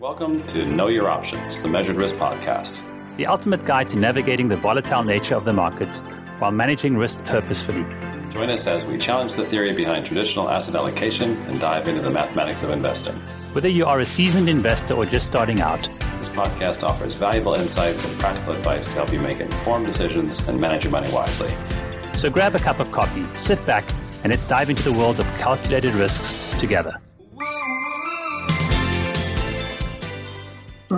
Welcome to Know Your Options, the Measured Risk Podcast. The ultimate guide to navigating the volatile nature of the markets while managing risk purposefully. Join us as we challenge the theory behind traditional asset allocation and dive into the mathematics of investing. Whether you are a seasoned investor or just starting out, this podcast offers valuable insights and practical advice to help you make informed decisions and manage your money wisely. So grab a cup of coffee, sit back, and let's dive into the world of calculated risks together.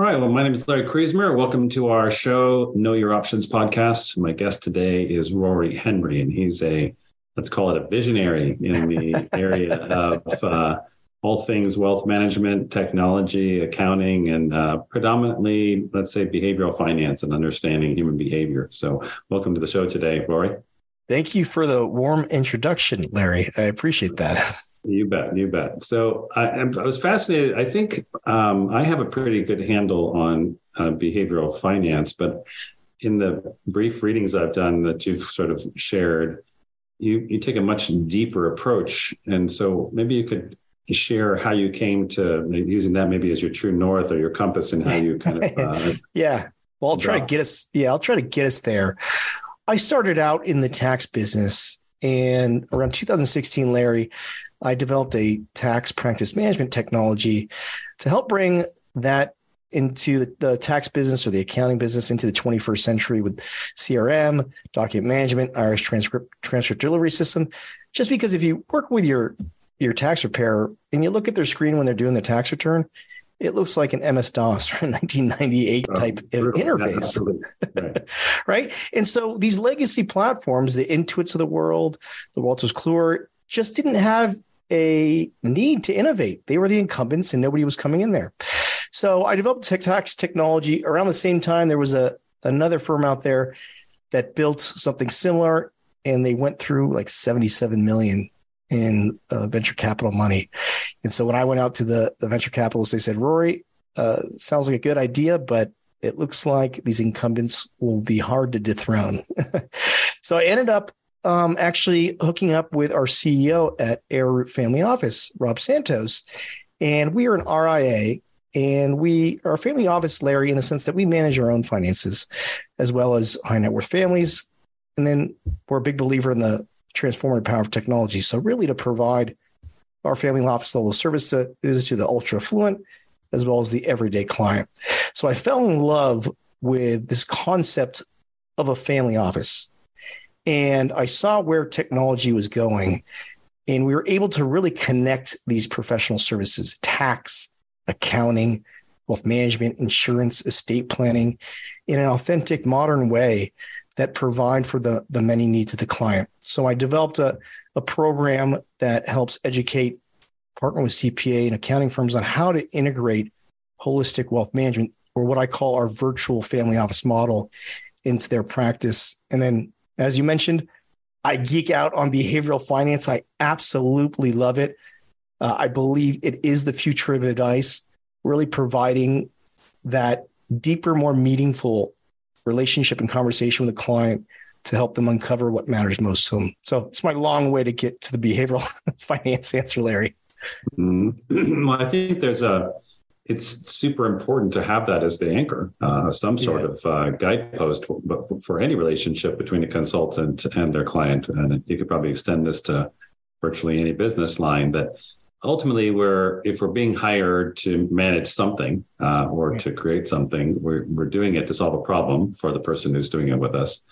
Right. Well, my name is Larry Kriesmer. Welcome to our show, Know Your Options podcast. My guest today is Rory Henry, and he's a, let's call it a visionary in the area of uh, all things wealth management, technology, accounting, and uh, predominantly, let's say, behavioral finance and understanding human behavior. So, welcome to the show today, Rory. Thank you for the warm introduction, Larry. I appreciate that. You bet, you bet. So I, I was fascinated. I think um, I have a pretty good handle on uh, behavioral finance, but in the brief readings I've done that you've sort of shared, you you take a much deeper approach. And so maybe you could share how you came to using that maybe as your true north or your compass and how you kind of uh, yeah. Well, I'll try to get us. Yeah, I'll try to get us there. I started out in the tax business, and around 2016, Larry, I developed a tax practice management technology to help bring that into the, the, tax business or the accounting business into the 21st century with CRM, document management, IRS transcript transfer delivery system. Just because if you work with your your tax preparer and you look at their screen when they're doing the tax return, it looks like an MS DOS or a 1998 type interface. Right. right. And so these legacy platforms, the Intuits of the world, the Wolters Kluwer, just didn't have a need to innovate. They were the incumbents and nobody was coming in there. So I developed tax technology around the same time. There was a another firm out there that built something similar and they went through like 77 million in uh, venture capital money. And so when I went out to the, the venture capitalists, they said, Rory, uh, sounds like a good idea, but it looks like these incumbents will be hard to dethrone. so I ended up um, actually hooking up with our CEO at Arrowroot Family Office, Rob Santos. And we are an RIA and we are a family office, Larry, in the sense that we manage our own finances as well as high net worth families. And then we're a big believer in the transformative power of technology. So, really, to provide our family office level services to the ultra affluent as well as the everyday client. So, I fell in love with this concept of a family office and I saw where technology was going. And we were able to really connect these professional services, tax, accounting, wealth management, insurance, estate planning in an authentic, modern way that provide for the, the many needs of the client. So I developed a, a program that helps educate, partner with CPA and accounting firms on how to integrate holistic wealth management or what I call our virtual family office model into their practice. And then as you mentioned, I geek out on behavioral finance. I absolutely love it. Uh, I believe it is the future of advice, really providing that deeper, more meaningful relationship and conversation with the client to help them uncover what matters most to them. So it's my long way to get to the behavioral finance answer, Larry. Mm-hmm. Well, I think there's a it's super important to have that as the anchor, uh, some sort yeah. of uh, guidepost, but for any relationship between a consultant and their client. And you could probably extend this to virtually any business line that ultimately we're if we're being hired to manage something uh, or yeah. to create something we're, we're doing it to solve a problem for the person who's doing it with us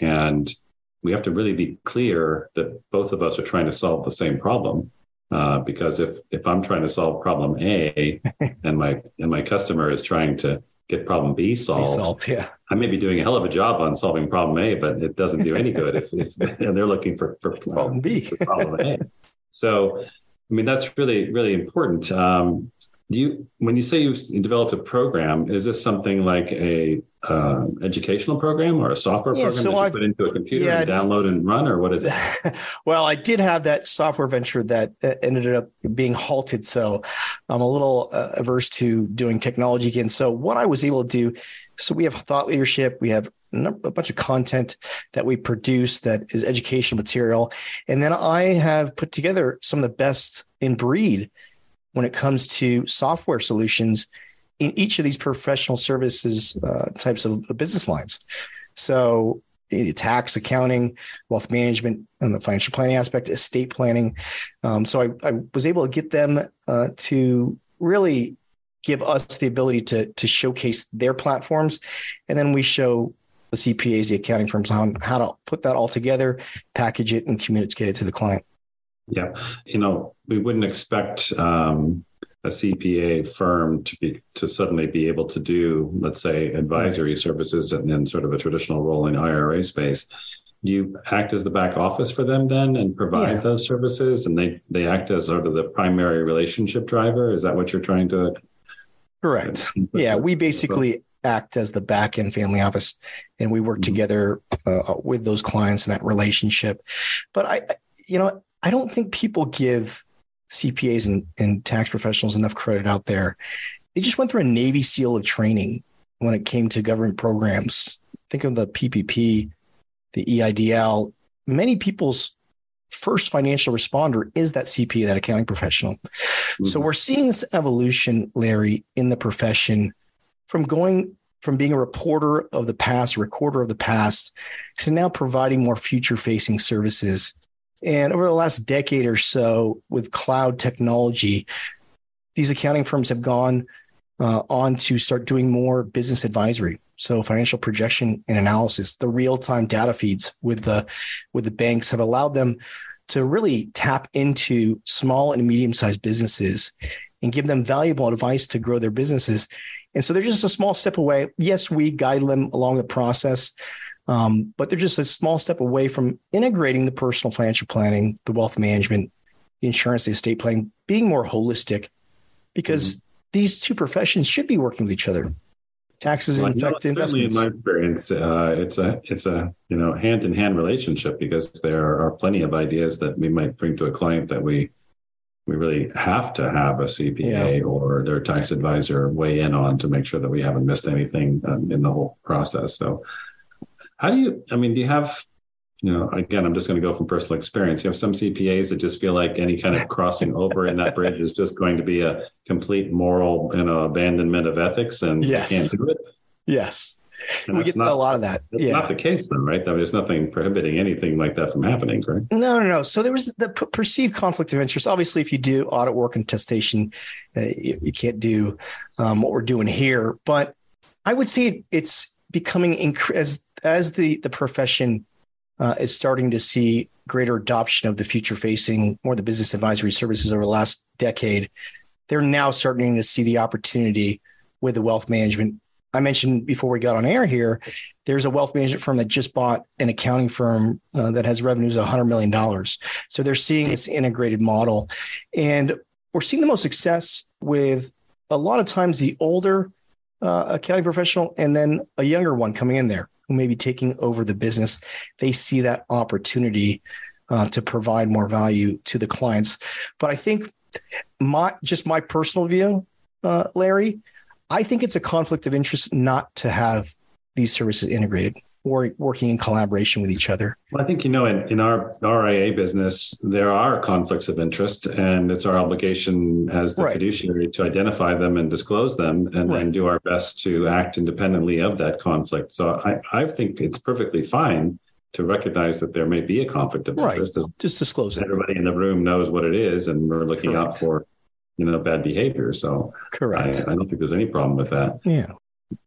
and we have to really be clear that both of us are trying to solve the same problem uh, because if if I'm trying to solve problem A and my and my customer is trying to get problem B solved, solved yeah. I may be doing a hell of a job on solving problem A, but it doesn't do any good if, if and they're looking for, for problem B, for problem A. So, I mean, that's really really important. Um, do you when you say you've developed a program is this something like a uh, educational program or a software yeah, program so that you I've, put into a computer yeah, and download and run or what is it? Well i did have that software venture that uh, ended up being halted so i'm a little uh, averse to doing technology again. So what i was able to do so we have thought leadership we have a bunch of content that we produce that is educational material and then i have put together some of the best in breed when it comes to software solutions in each of these professional services uh, types of business lines. So, the tax, accounting, wealth management, and the financial planning aspect, estate planning. Um, so, I, I, was able to get them uh, to really give us the ability to to showcase their platforms, and then we show the CPAs, the accounting firms, on how to put that all together, package it, and communicate it to the client. Yeah, you know, we wouldn't expect um, a CPA firm to be to suddenly be able to do, let's say, advisory right. services and in sort of a traditional role in IRA space. Do you act as the back office for them then and provide yeah. those services, and they they act as sort of the primary relationship driver? Is that what you're trying to? Correct. Yeah, we basically act as the back end family office, and we work mm-hmm. together uh, with those clients in that relationship. But I, you know, I don't think people give CPAs and, and tax professionals enough credit out there. They just went through a Navy SEAL of training when it came to government programs. Think of the PPP, the EIDL. Many people's first financial responder is that CPA, that accounting professional. Mm-hmm. So we're seeing this evolution, Larry, in the profession from going from being a reporter of the past, recorder of the past, to now providing more future facing services and over the last decade or so, with cloud technology, these accounting firms have gone uh, on to start doing more business advisory. So financial projection and analysis, the real-time data feeds with the with the banks have allowed them to really tap into small and medium-sized businesses and give them valuable advice to grow their businesses. And so they're just a small step away. Yes, we guide them along the process, um, but they're just a small step away from integrating the personal financial planning, the wealth management, the insurance, the estate planning, being more holistic because mm-hmm. these two professions should be working with each other. Taxes well, and effective investments. In my experience, uh, it's a it's a you know hand in hand relationship because there are plenty of ideas that we might bring to a client that we we really have to have a CPA yeah. or their tax advisor weigh in on to make sure that we haven't missed anything um, in the whole process. So how do you, I mean, do you have, you know, again, I'm just going to go from personal experience. You have some CPAs that just feel like any kind of crossing over in that bridge is just going to be a complete moral, you know, abandonment of ethics and yes. can't do it. Yes. And we get not, a lot of that. That's yeah. not the case, then, right? I mean, there's nothing prohibiting anything like that from happening, correct? No, no, no. So there was the p- perceived conflict of interest. Obviously, if you do audit work and testation, uh, you, you, can't do um, what we're doing here. But I would say it's becoming inc- as as the the profession uh, is starting to see greater adoption of the future facing more the business advisory services over the last decade, they're now starting to see the opportunity with the wealth management. I mentioned before we got on air here, there's a wealth management firm that just bought an accounting firm uh, that has revenues of $100 million. So they're seeing this integrated model. And we're seeing the most success with a lot of times the older uh, accounting professional and then a younger one coming in there who may be taking over the business, they see that opportunity uh, to provide more value to the clients. But I think my just my personal view, uh, Larry, I think it's a conflict of interest not to have these services integrated or working in collaboration with each other? Well, I think, you know, in, in our RIA business, there are conflicts of interest, and it's our obligation as the right. fiduciary to identify them and disclose them and, right. do our best to act independently of that conflict. So I, I think it's perfectly fine to recognize that there may be a conflict of interest. Right. Just disclose it. Everybody in the room knows what it is, and we're looking Correct. out for you know bad behavior. So correct. I, I, don't think there's any problem with that. Yeah.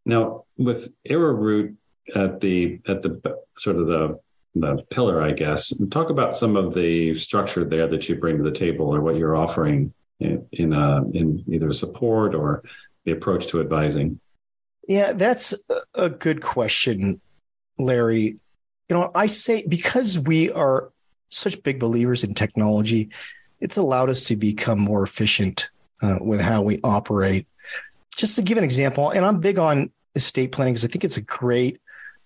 Now with Arrowroot, at the at the sort of the the pillar, I guess. Talk about some of the structure there that you bring to the table, or what you're offering in in, uh, in either support or the approach to advising. Yeah, that's a good question, Larry. You know, I say because we are such big believers in technology, it's allowed us to become more efficient uh, with how we operate. Just to give an example, and I'm big on estate planning because I think it's a great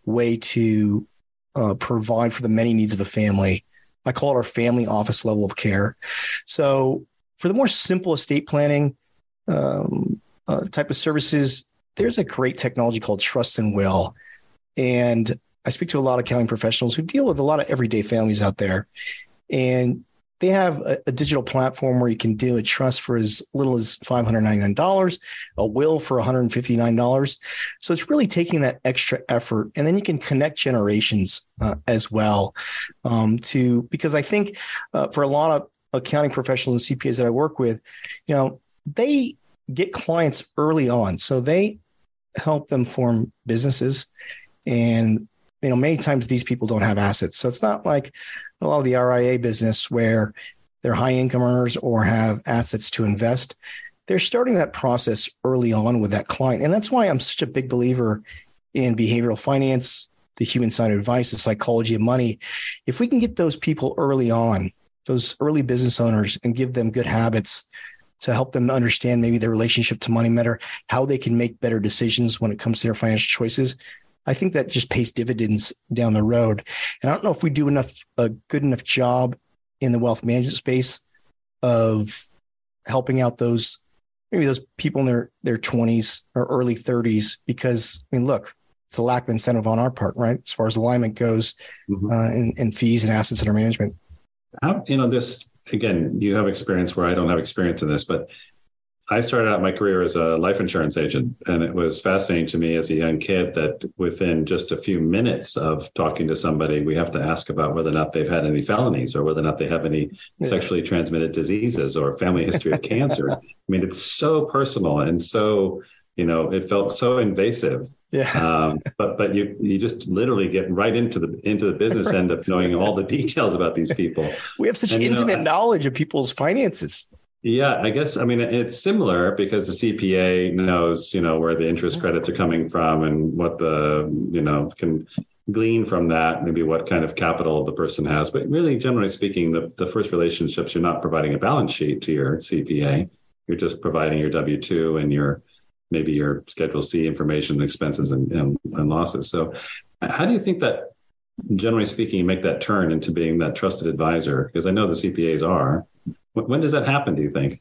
way to uh, provide for the many needs of a family. I call it our family office level of care. So, for the more simple estate planning um, uh, type of services, there's a great technology called Trust and Will. And I speak to a lot of accounting professionals who deal with a lot of everyday families out there. And they have a, a, digital platform where you can do a trust for as little as $599, a will for $159. So it's really taking that extra effort. And then you can connect generations uh, as well um, to, because I think uh, for a lot of accounting professionals and CPAs that I work with, you know, they get clients early on. So they help them form businesses and you know, many times these people don't have assets. So it's not like a lot of the RIA business where they're high income earners or have assets to invest. They're starting that process early on with that client. And that's why I'm such a big believer in behavioral finance, the human side of advice, the psychology of money. If we can get those people early on, those early business owners, and give them good habits to help them understand maybe their relationship to money better, how they can make better decisions when it comes to their financial choices, I think that just pays dividends down the road. And I don't know if we do enough a good enough job in the wealth management space of helping out those maybe those people in their their 20s or early 30s because I mean look it's a lack of incentive on our part right as far as alignment goes mm-hmm. uh, in, in fees and assets under management how you know this again you have experience where I don't have experience in this but I started out my career as a life insurance agent, and it was fascinating to me as a young kid that within just a few minutes of talking to somebody, we have to ask about whether or not they've had any felonies or whether or not they have any sexually transmitted diseases or family history of cancer. I mean, it's so personal and so, you know, it felt so invasive. Yeah. Um, but but you you just literally get right into the into the business right. end of knowing all the details about these people. We have such and, intimate know, knowledge of people's finances. Yeah, I guess I mean it's similar because the CPA knows, you know, where the interest credits are coming from and what the, you know, can glean from that, maybe what kind of capital the person has. But really, generally speaking, the, the first relationships, you're not providing a balance sheet to your CPA. You're just providing your W 2 and your maybe your Schedule C information, expenses, and, and, and losses. So, how do you think that, generally speaking, you make that turn into being that trusted advisor? Because I know the CPAs are. When does that happen? Do you think?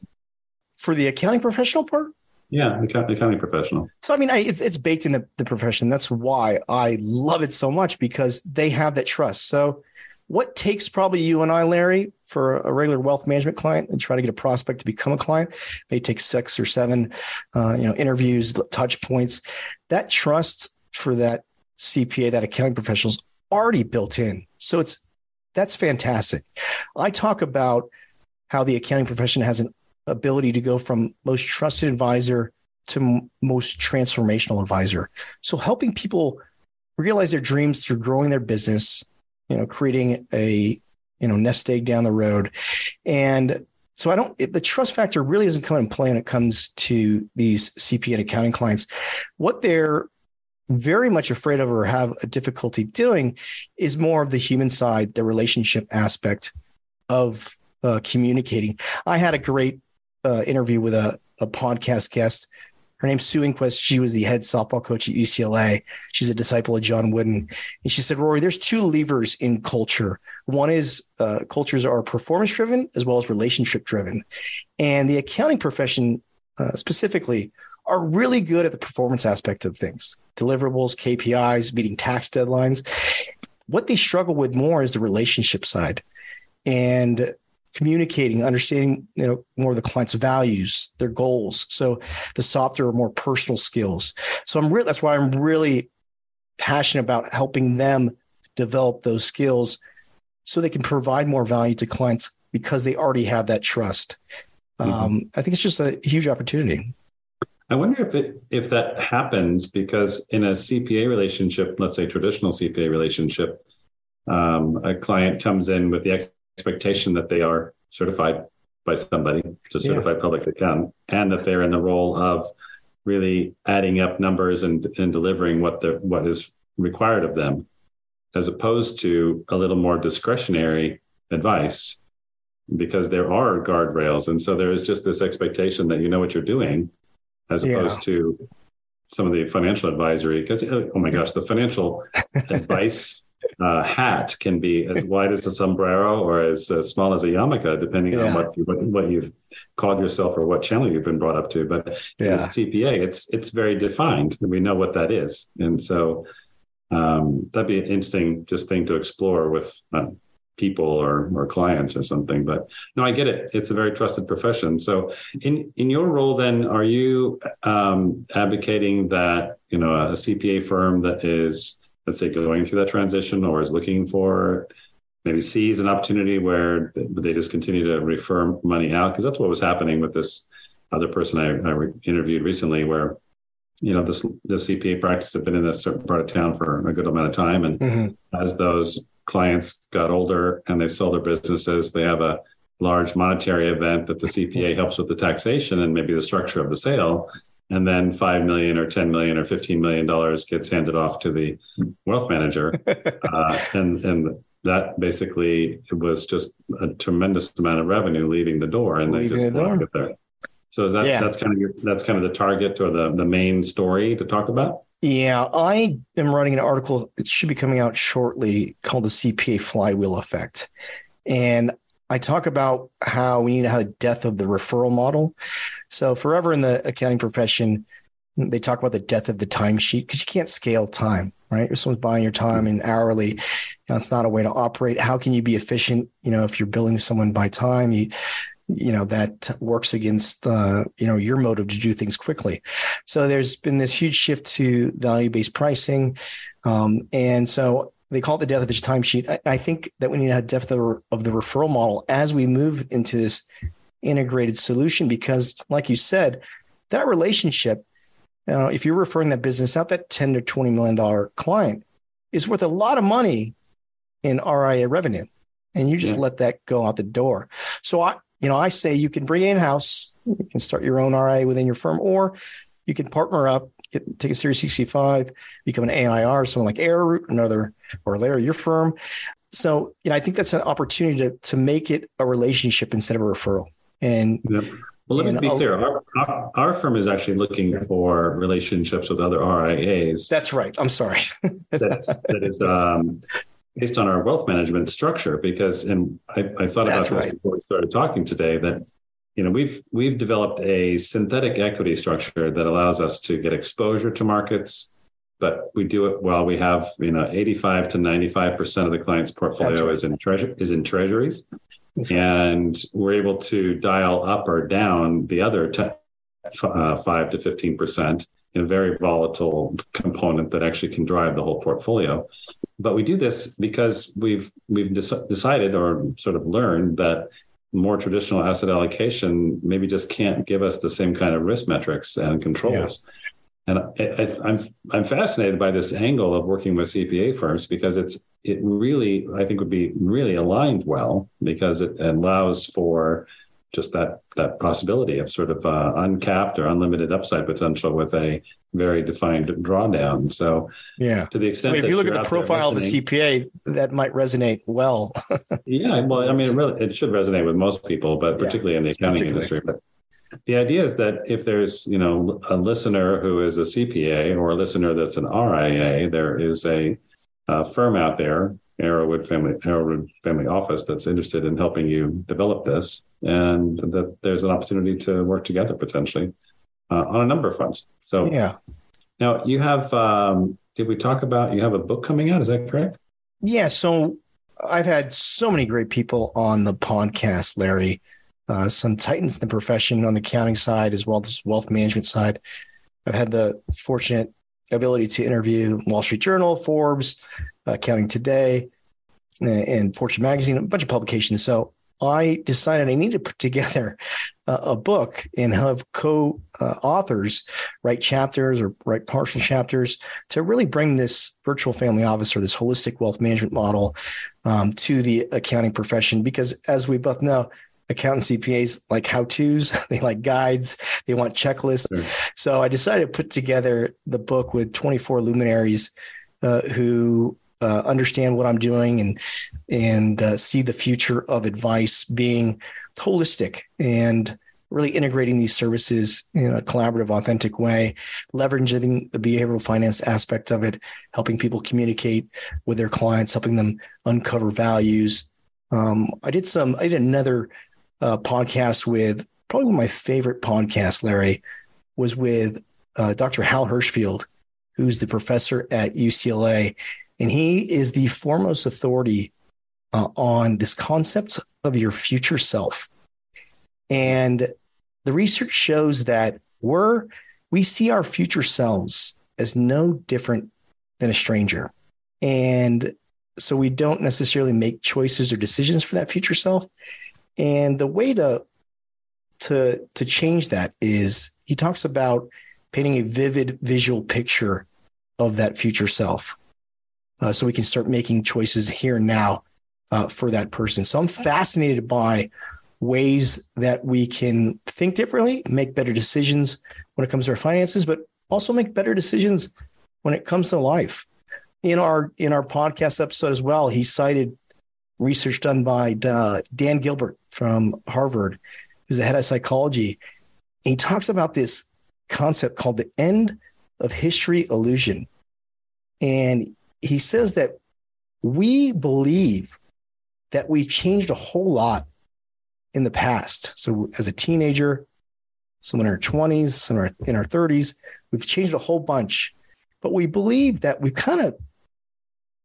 For the accounting professional part? Yeah, the accounting professional. So I mean, I, it's it's baked in the, the profession. That's why I love it so much because they have that trust. So, what takes probably you and I, Larry, for a regular wealth management client and try to get a prospect to become a client, may take six or seven, uh, you know, interviews, touch points. That trust for that CPA, that accounting professional, is already built in. So it's that's fantastic. I talk about how the accounting profession has an ability to go from most trusted advisor to most transformational advisor. So helping people realize their dreams through growing their business, you know, creating a you know nest egg down the road, and so I don't. The trust factor really doesn't come in play when it comes to these CPA and accounting clients. What they're very much afraid of or have a difficulty doing is more of the human side, the relationship aspect of uh, communicating. I had a great uh, interview with a, a podcast guest. Her name's Sue Enquist. She was the head softball coach at UCLA. She's a disciple of John Wooden. And she said, Rory, there's two levers in culture. One is uh, cultures are performance driven as well as relationship driven. And the accounting profession uh, specifically are really good at the performance aspect of things deliverables, KPIs, meeting tax deadlines. What they struggle with more is the relationship side. And communicating, understanding, you know, more of the client's values, their goals. So the softer or more personal skills. So I'm really, that's why I'm really passionate about helping them develop those skills so they can provide more value to clients because they already have that trust. Mm-hmm. Um, I think it's just a huge opportunity. I wonder if it if that happens because in a CPA relationship, let's say traditional CPA relationship, um, a client comes in with the expectation that they are certified by somebody to certified yeah. public accountant and that they're in the role of really adding up numbers and, and delivering what the what is required of them as opposed to a little more discretionary advice because there are guardrails. And so there is just this expectation that you know what you're doing as opposed yeah. to some of the financial advisory. Because, oh my gosh, the financial advice uh, hat can be as wide as a sombrero or as uh, small as a yarmulke, depending yeah. on what, what, what you've called yourself or what channel you've been brought up to. But yeah. as CPA, it's it's very defined, and we know what that is. And so um, that'd be an interesting just thing to explore with uh, people or or clients or something. But no, I get it. It's a very trusted profession. So in in your role, then, are you um, advocating that you know a CPA firm that is let's say going through that transition or is looking for maybe sees an opportunity where they just continue to refer money out? Because that's what was happening with this other person I, I interviewed recently where you know this the CPA practice had been in a certain part of town for a good amount of time. And mm-hmm. as those clients got older and they sold their businesses they have a large monetary event that the CPA helps with the taxation and maybe the structure of the sale and then five million or ten million or fifteen million dollars gets handed off to the wealth manager, uh, and and that basically was just a tremendous amount of revenue leaving the door, and leaving they just the it there. So is that yeah. that's kind of your, that's kind of the target or the the main story to talk about? Yeah, I am writing an article. It should be coming out shortly called the CPA flywheel effect. And I talk about how we need to have a death of the referral model. So forever in the accounting profession, they talk about the death of the timesheet because you can't scale time, right? If someone's buying your time in hourly, know, not a way to operate. How can you be efficient? You know, if you're billing someone by time, you you know that works against uh, you know your motive to do things quickly. So there's been this huge shift to value based pricing, um, and so they call it the death of the timesheet. I, I think that we need to have depth of, of the referral model as we move into this integrated solution because, like you said, that relationship, know, if you're referring that business out, that 10 to 20 million dollar client is worth a lot of money in RIA revenue. And you just yeah. let that go out the door. So I, you know, I say you can bring it in house, you can start your own RIA within your firm, or you can partner up get, take a Series 65, become an AIR, someone like Arrowroot, another, or Larry, your firm. So, you know, I think that's an opportunity to, to make it a relationship instead of a referral. And yep. Well, let me be clear. Our, our, our, firm is actually looking for relationships with other RIAs. That's right. I'm sorry. that's, that is um, based on our wealth management structure because, and I, I thought about this right. before we started talking today, that you know we've we've developed a synthetic equity structure that allows us to get exposure to markets but we do it while we have you know 85 to 95 percent of the client's portfolio right. is in treasure is in treasuries. And we're able to dial up or down the other t- uh, 5 to 15 percent in a very volatile component that actually can drive the whole portfolio. But we do this because we've we've de- decided or sort of learned that more traditional asset allocation maybe just can't give us the same kind of risk metrics and controls. Yeah. And I, am I'm, I'm fascinated by this angle of working with CPA firms because it's it really I think would be really aligned well because it allows for just that that possibility of sort of uh, uncapped or unlimited upside potential with a very defined drawdown. So, yeah, to the extent I mean, if you look at the profile of a CPA, that might resonate well. yeah, well, I mean, it, really, it should resonate with most people, but particularly yeah, in the accounting industry. But the idea is that if there's you know a listener who is a CPA or a listener that's an RIA, there is a, a firm out there Arrowroot Family Arrowroot Family Office that's interested in helping you develop this, and that there's an opportunity to work together potentially uh, on a number of fronts. So yeah. Now you have. Um, did we talk about you have a book coming out? Is that correct? Yeah. So I've had so many great people on the podcast, Larry. Uh, some titans in the profession on the accounting side as well as wealth management side. I've had the fortunate ability to interview Wall Street Journal, Forbes, Accounting Today, and Fortune Magazine, a bunch of publications. So I decided I needed to put together a, a book and have co-authors write chapters or write partial chapters to really bring this virtual family office or this holistic wealth management model um, to the accounting profession. Because as we both know, accountant CPAs like how to's, they like guides, they want checklists. Sure. So I decided to put together the book with 24 luminaries uh, who uh, understand what I'm doing and and uh, see the future of advice being holistic and really integrating these services in a collaborative, authentic way, leveraging the behavioral finance aspect of it, helping people communicate with their clients, helping them uncover values. Um, I did some. I did another uh, podcast with probably one of my favorite podcasts. Larry was with uh, Dr. Hal Hershfield, who's the professor at UCLA, and he is the foremost authority uh, on this concept of your future self. And the research shows that we're we see our future selves as no different than a stranger. And so we don't necessarily make choices or decisions for that future self. And the way to to to change that is he talks about painting a vivid visual picture of that future self. Uh, so we can start making choices here and now uh, for that person. So I'm fascinated by ways that we can think differently, make better decisions when it comes to our finances, but also make better decisions when it comes to life. In our in our podcast episode as well, he cited research done by uh, Dan Gilbert from Harvard, who's the head of psychology. He talks about this concept called the end of history illusion. And he says that we believe that we've changed a whole lot in the past. So as a teenager, some in our 20s, some in our, in our 30s, we've changed a whole bunch. But we believe that we've kind of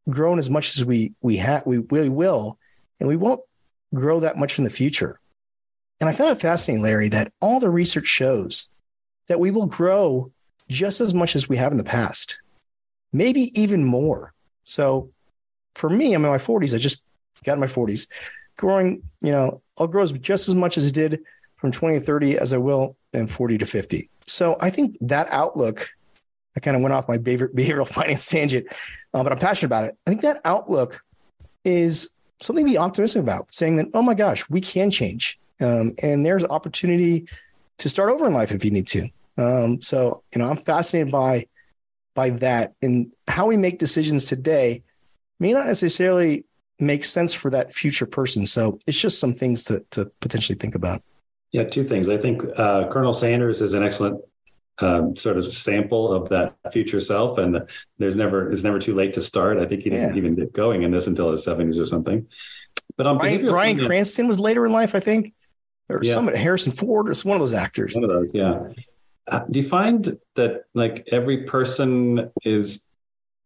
grown as much as we we have we will, and we won't grow that much in the future. And I found it fascinating, Larry, that all the research shows that we will grow just as much as we have in the past, maybe even more. So for me, I'm in my 40s. I just got in my 40s growing, you know, I'll grow just as much as it did from 20 to 30 as I will in 40 to 50. So I think that outlook, I kind of went off my behavioral finance tangent, uh, but I'm passionate about it. I think that outlook is something to be optimistic about, saying that, oh my gosh, we can change. Um, and there's opportunity to start over in life if you need to. Um, so, you know, I'm fascinated by by that and how we make decisions today may not necessarily make sense for that future person. So it's just some things to, to potentially think about. Yeah, two things. I think uh, Colonel Sanders is an excellent um, sort of sample of that future self, and there's never it's never too late to start. I think he didn't yeah. even get going in this until his seventies or something. But on Bryan, Bryan Cranston was later in life, I think, or yeah. some Harrison Ford, or one of those actors. One of those, yeah. Uh, do you find that like every person is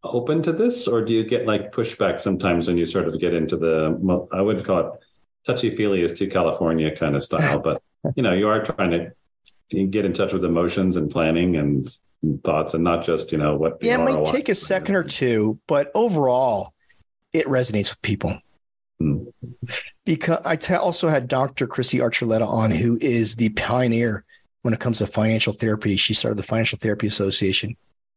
open to this, or do you get like pushback sometimes when you sort of get into the I would call it touchy feely is too California kind of style, but you know you are trying to get in touch with emotions and planning and thoughts, and not just you know what. Yeah, it might take a second or two, but overall, it resonates with people. Hmm. Because I t- also had Dr. Kristy Archuleta on, who is the pioneer when it comes to financial therapy. She started the Financial Therapy Association.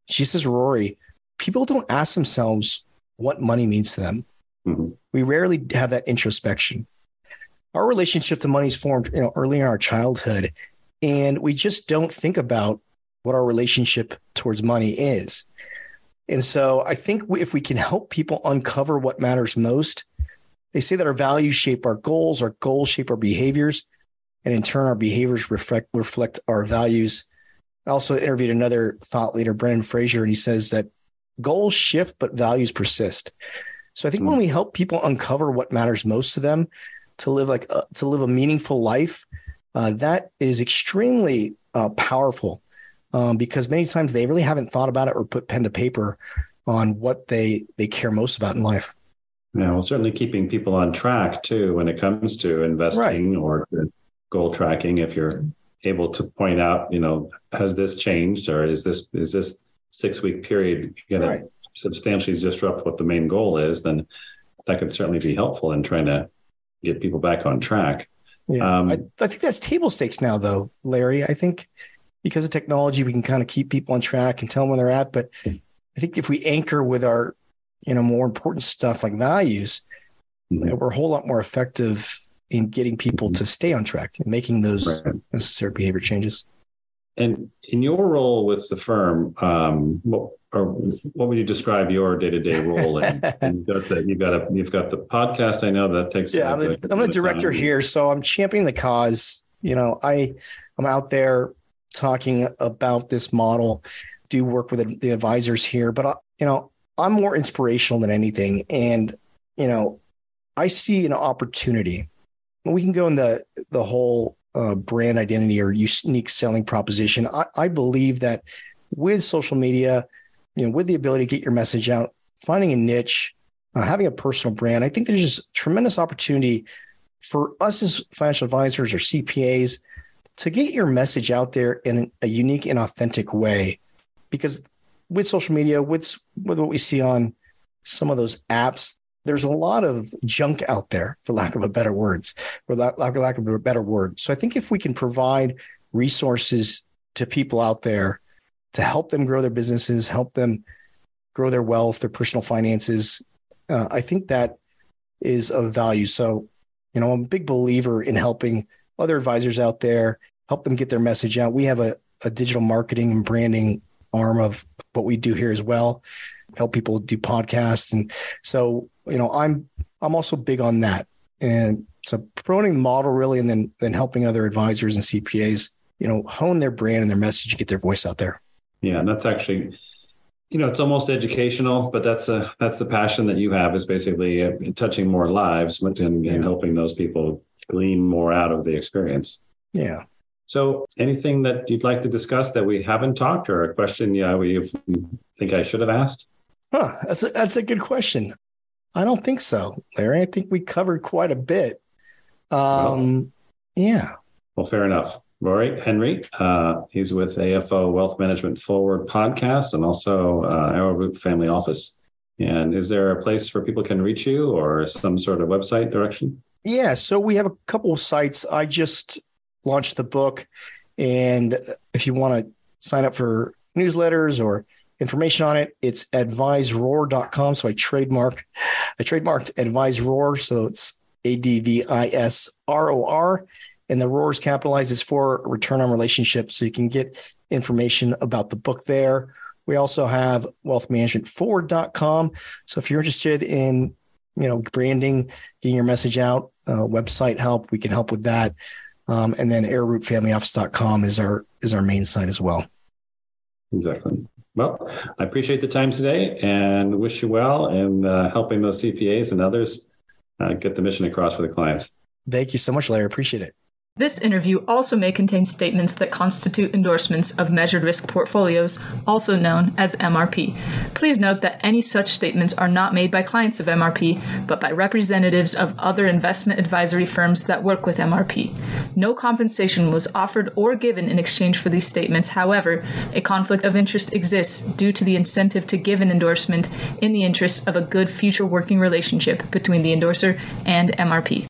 She says, Rory, people don't ask themselves what money means to them. Mm-hmm. We rarely have that introspection. Our relationship to money is formed, you know, early in our childhood, and we just don't think about what our relationship towards money is. And so I think if we can help people uncover what matters most, they say that our values shape our goals, our goals shape our behaviors, and in turn, our behaviors reflect reflect our values. I also interviewed another thought leader, Brendan Fraser, and he says that goals shift, but values persist. So I think mm. when we help people uncover what matters most to them to live like a, uh, to live a meaningful life, uh, that is extremely uh, powerful um, because many times they really haven't thought about it or put pen to paper on what they they care most about in life. Yeah, well, certainly keeping people on track too when it comes to investing right. or goal tracking. If you're able to point out, you know, has this changed or is this is this six week period going right. to substantially disrupt what the main goal is, then that could certainly be helpful in trying to get people back on track. Yeah. Um, I, I, think that's table stakes now, though, Larry. I think because of technology, we can kind of keep people on track and tell them where they're at. But I think if we anchor with our, you know, more important stuff like values, mm-hmm. you know, we're a whole lot more effective in getting people to stay on track and making those right. necessary behavior changes. And in your role with the firm, um, what, or what would you describe your day to day role in? you've got the you've got a you've got the podcast. I know that takes. Yeah, I'm the, I'm the director time. here, so I'm championing the cause. You know, I I'm out there talking about this model. Do work with the advisors here, but I, you know, I'm more inspirational than anything, and you know, I see an opportunity. We can go in the the whole uh, brand identity or unique selling proposition. I, I believe that with social media, you know, with the ability to get your message out, finding a niche, uh, having a personal brand, I think there's just tremendous opportunity for us as financial advisors or CPAs to get your message out there in a unique and authentic way. Because with social media, with, with what we see on some of those apps, there's a lot of junk out there, for lack of a better words, for lack, lack of a better word. So I think if we can provide resources to people out there to help them grow their businesses, help them grow their wealth, their personal finances, uh, I think that is of value. So, you know, I'm a big believer in helping other advisors out there, help them get their message out. We have a, a digital marketing and branding arm of what we do here as well, help people do podcasts. And so, you know, I'm I'm also big on that. And so promoting the model really and then then helping other advisors and CPAs, you know, hone their brand and their message and get their voice out there. Yeah, and that's actually you know it's almost educational but that's a that's the passion that you have is basically uh, touching more lives and, and yeah. helping those people glean more out of the experience yeah so anything that you'd like to discuss that we haven't talked or a question yeah you think i should have asked huh that's a, that's a good question i don't think so larry i think we covered quite a bit um well, yeah well fair enough Rory Henry. Uh, he's with AFO Wealth Management Forward podcast and also uh, Family Office. And is there a place where people can reach you or some sort of website direction? Yeah, so we have a couple of sites. I just launched the book, and if you want to sign up for newsletters or information on it, it's advisROR.com. So I trademark, I trademarked advisROR, so it's A D V I S R O R and the roars capitalized is for return on relationship. So you can get information about the book there. We also have wealthmanagementforward.com. So if you're interested in, you know, branding, getting your message out, uh, website help, we can help with that. Um, and then arrowrootfamilyoffice.com is our is our main site as well. Exactly. Well, I appreciate the time today and wish you well in uh, helping those CPAs and others uh, get the mission across for the clients. Thank you so much, Larry. Appreciate it. This interview also may contain statements that constitute endorsements of measured risk portfolios, also known as MRP. Please note that any such statements are not made by clients of MRP, but by representatives of other investment advisory firms that work with MRP. No compensation was offered or given in exchange for these statements. However, a conflict of interest exists due to the incentive to give an endorsement in the interest of a good future working relationship between the endorser and MRP.